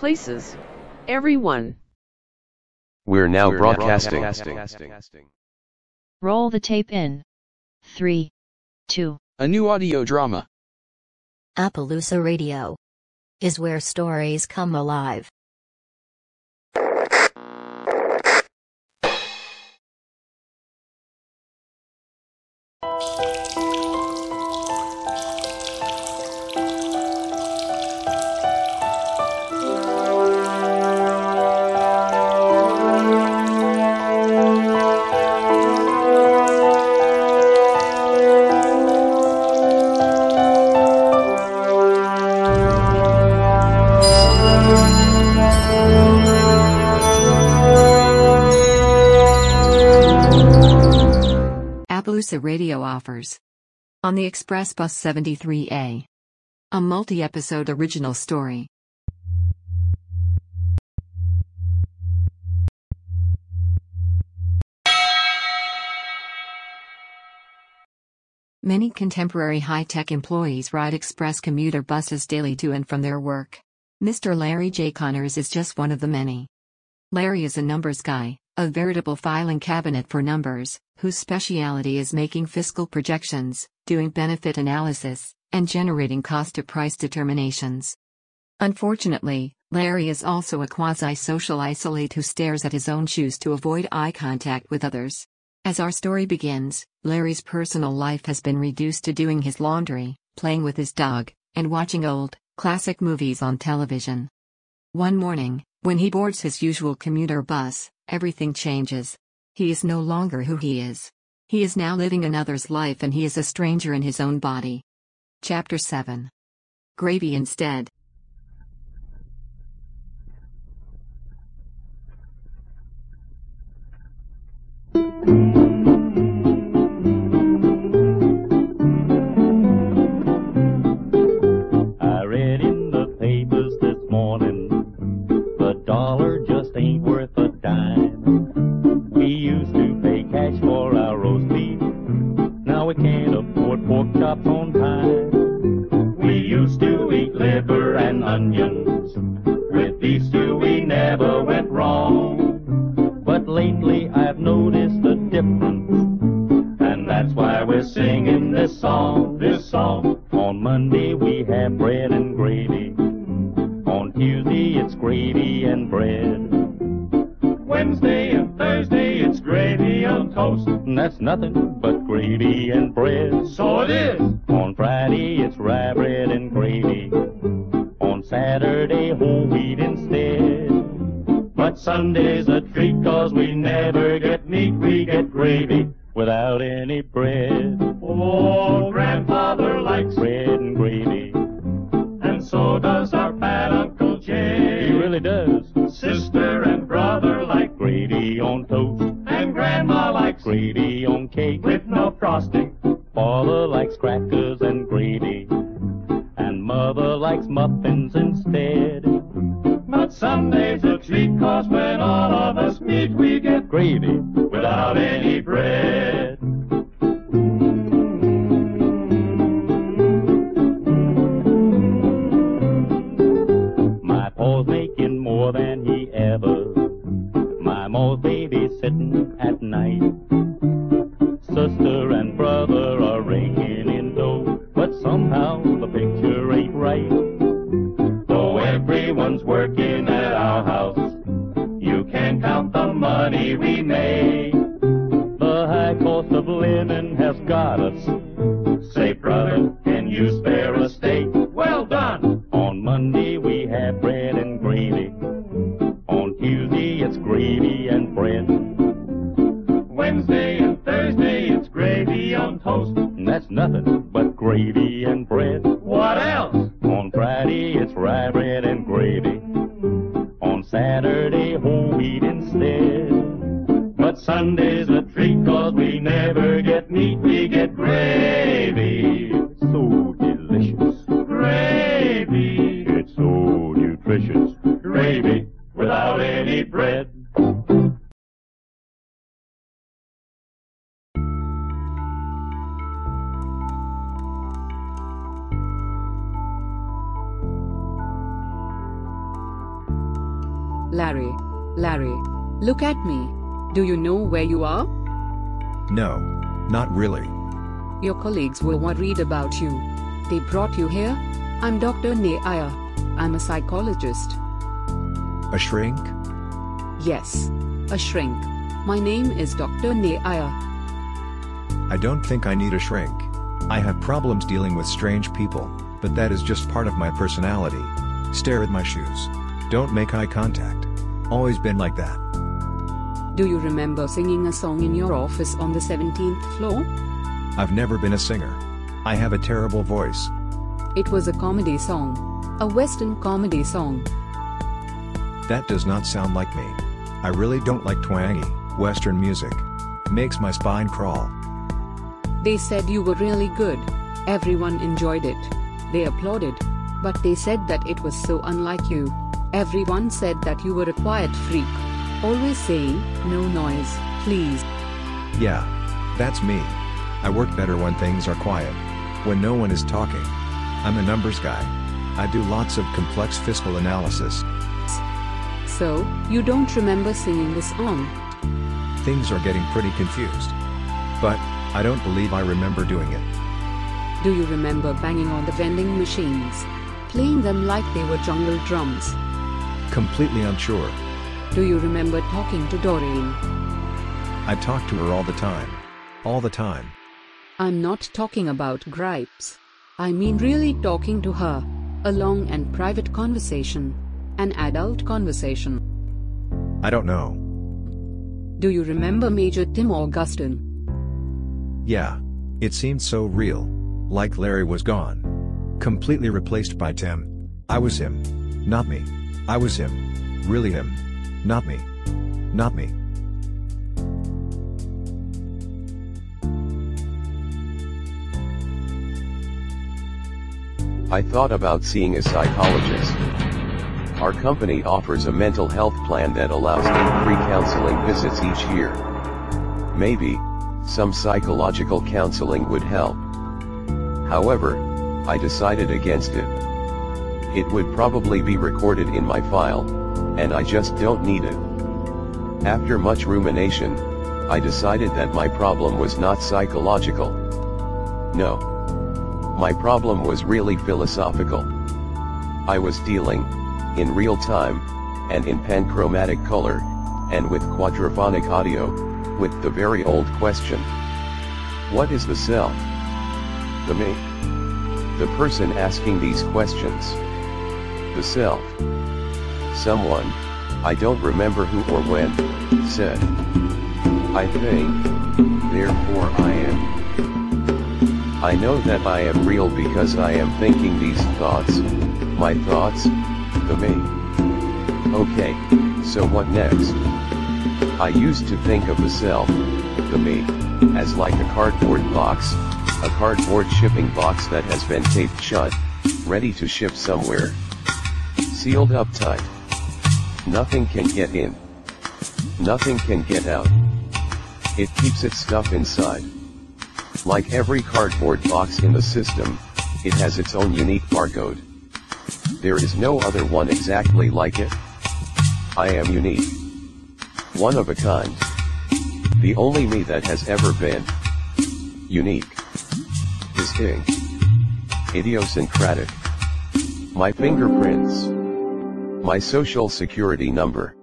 places. Everyone. We're now broadcasting. Roll the tape in. 3, 2, A new audio drama. Appaloosa Radio is where stories come alive. Appaloosa Radio offers. On the Express Bus 73A. A multi episode original story. Many contemporary high tech employees ride express commuter buses daily to and from their work. Mr. Larry J. Connors is just one of the many. Larry is a numbers guy, a veritable filing cabinet for numbers, whose speciality is making fiscal projections, doing benefit analysis, and generating cost to price determinations. Unfortunately, Larry is also a quasi social isolate who stares at his own shoes to avoid eye contact with others. As our story begins, Larry's personal life has been reduced to doing his laundry, playing with his dog, and watching old, classic movies on television. One morning, when he boards his usual commuter bus, everything changes. He is no longer who he is. He is now living another's life and he is a stranger in his own body. Chapter 7 Gravy Instead. Never went wrong. But lately I've noticed a difference, and that's why we're singing this song, this song. On Monday we have bread and gravy. On Tuesday it's gravy and bread. Wednesday and Thursday it's gravy on toast. And that's nothing but gravy and bread. So it is. On Friday it's rye bread and gravy. On Saturday whole wheat instead. But Sunday's a treat cause we never get meat, we get gravy without any bread. Oh, grandfather likes bread and gravy. And so does our fat Uncle Jay. He really does. Sister and brother like gravy on toast. And grandma likes gravy on cake with no frosting. Father likes crackers and gravy. And mother likes muffins instead. But Sunday's cause when all of us meet we get gravy without any bread. My pa's making more than he ever. My mom's babysitting at night. Sister and brother are raking in dough, but somehow the picture ain't right. Though everyone's working we look at me. Do you know where you are? No, not really. Your colleagues were worried about you. They brought you here? I'm Dr. Neaya. I'm a psychologist. A shrink? Yes, a shrink. My name is Dr. Neaya. I don't think I need a shrink. I have problems dealing with strange people, but that is just part of my personality. Stare at my shoes. Don't make eye contact. Always been like that. Do you remember singing a song in your office on the 17th floor? I've never been a singer. I have a terrible voice. It was a comedy song. A western comedy song. That does not sound like me. I really don't like twangy, western music. Makes my spine crawl. They said you were really good. Everyone enjoyed it. They applauded. But they said that it was so unlike you. Everyone said that you were a quiet freak. Always saying, no noise, please. Yeah. That's me. I work better when things are quiet. When no one is talking. I'm a numbers guy. I do lots of complex fiscal analysis. So, you don't remember singing the song? Things are getting pretty confused. But, I don't believe I remember doing it. Do you remember banging on the vending machines? Playing them like they were jungle drums? Completely unsure. Do you remember talking to Doreen? I talk to her all the time. All the time. I'm not talking about gripes. I mean really talking to her. A long and private conversation. An adult conversation. I don't know. Do you remember Major Tim Augustine? Yeah. It seemed so real. Like Larry was gone. Completely replaced by Tim. I was him. Not me. I was him. Really him. Not me. Not me. I thought about seeing a psychologist. Our company offers a mental health plan that allows eight free counseling visits each year. Maybe, some psychological counseling would help. However, I decided against it. It would probably be recorded in my file, and I just don't need it. After much rumination, I decided that my problem was not psychological. No. My problem was really philosophical. I was dealing, in real time, and in panchromatic color, and with quadraphonic audio, with the very old question. What is the self? The me? The person asking these questions. The self. Someone, I don't remember who or when, said. I think, therefore I am. I know that I am real because I am thinking these thoughts, my thoughts, the me. Okay, so what next? I used to think of the self, the me, as like a cardboard box, a cardboard shipping box that has been taped shut, ready to ship somewhere. Sealed up tight. Nothing can get in. Nothing can get out. It keeps its stuff inside. Like every cardboard box in the system, it has its own unique barcode. There is no other one exactly like it. I am unique. One of a kind. The only me that has ever been. Unique. Distinct. Idiosyncratic. My fingerprints. My social security number.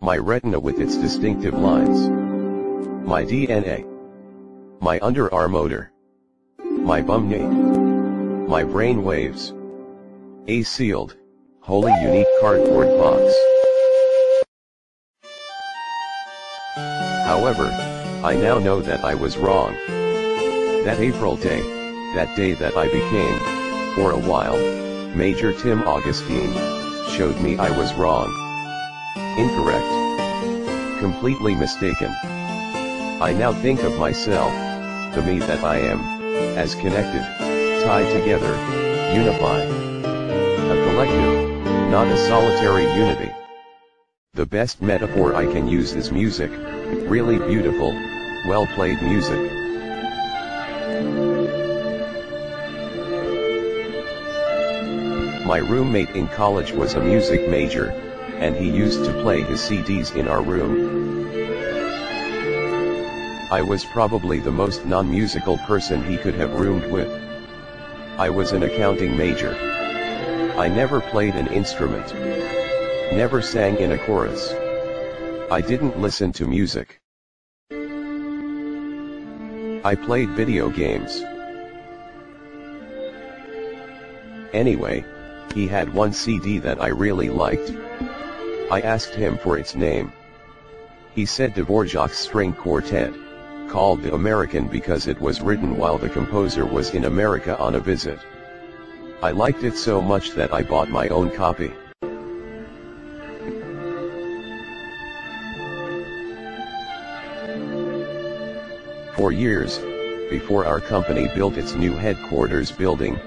My retina with its distinctive lines. My DNA. My underarm motor. My bum name. My brain waves. A sealed, wholly unique cardboard box. However, I now know that I was wrong. That April day, that day that I became, for a while, Major Tim Augustine, showed me I was wrong. Incorrect. Completely mistaken. I now think of myself, the me that I am, as connected, tied together, unified. A collective, not a solitary unity. The best metaphor I can use is music, really beautiful, well played music. My roommate in college was a music major, and he used to play his CDs in our room. I was probably the most non-musical person he could have roomed with. I was an accounting major. I never played an instrument. Never sang in a chorus. I didn't listen to music. I played video games. Anyway, he had one CD that I really liked. I asked him for its name. He said Dvorak's String Quartet, called the American because it was written while the composer was in America on a visit. I liked it so much that I bought my own copy. For years, before our company built its new headquarters building,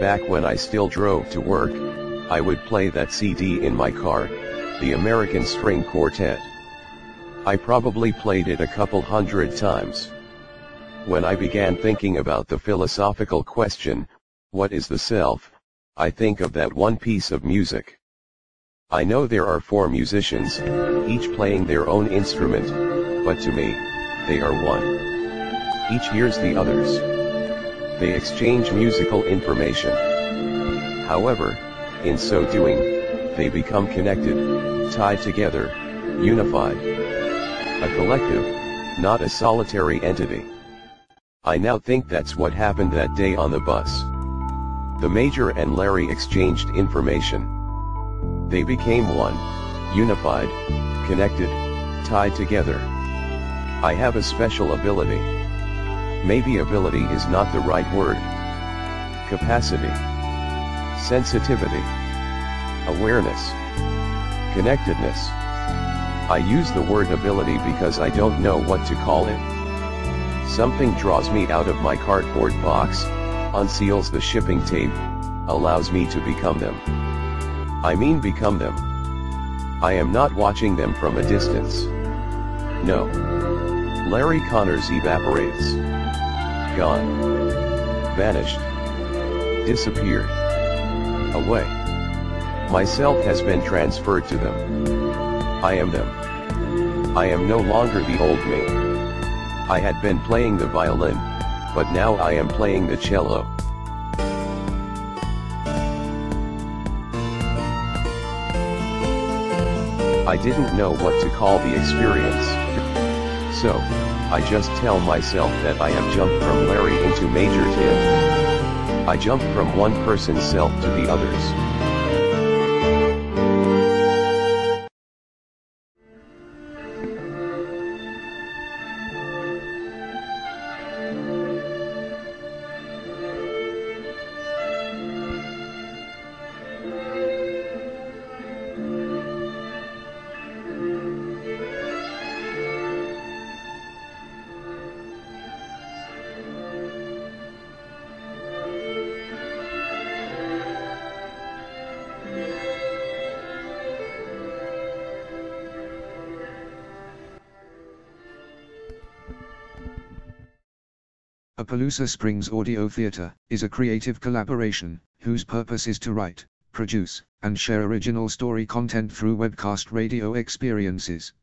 back when I still drove to work, I would play that CD in my car, the American String Quartet. I probably played it a couple hundred times. When I began thinking about the philosophical question, what is the self, I think of that one piece of music. I know there are four musicians, each playing their own instrument, but to me, they are one. Each hears the others. They exchange musical information. However, in so doing, they become connected, tied together, unified. A collective, not a solitary entity. I now think that's what happened that day on the bus. The Major and Larry exchanged information. They became one, unified, connected, tied together. I have a special ability. Maybe ability is not the right word. Capacity. Sensitivity. Awareness. Connectedness. I use the word ability because I don't know what to call it. Something draws me out of my cardboard box, unseals the shipping tape, allows me to become them. I mean become them. I am not watching them from a distance. No. Larry Connors evaporates gone, vanished, disappeared, away. Myself has been transferred to them. I am them. I am no longer the old me. I had been playing the violin, but now I am playing the cello. I didn't know what to call the experience. So, I just tell myself that I have jumped from Larry into Major Tim. I jump from one person's self to the others. Appaloosa Springs Audio Theater is a creative collaboration whose purpose is to write, produce, and share original story content through webcast radio experiences.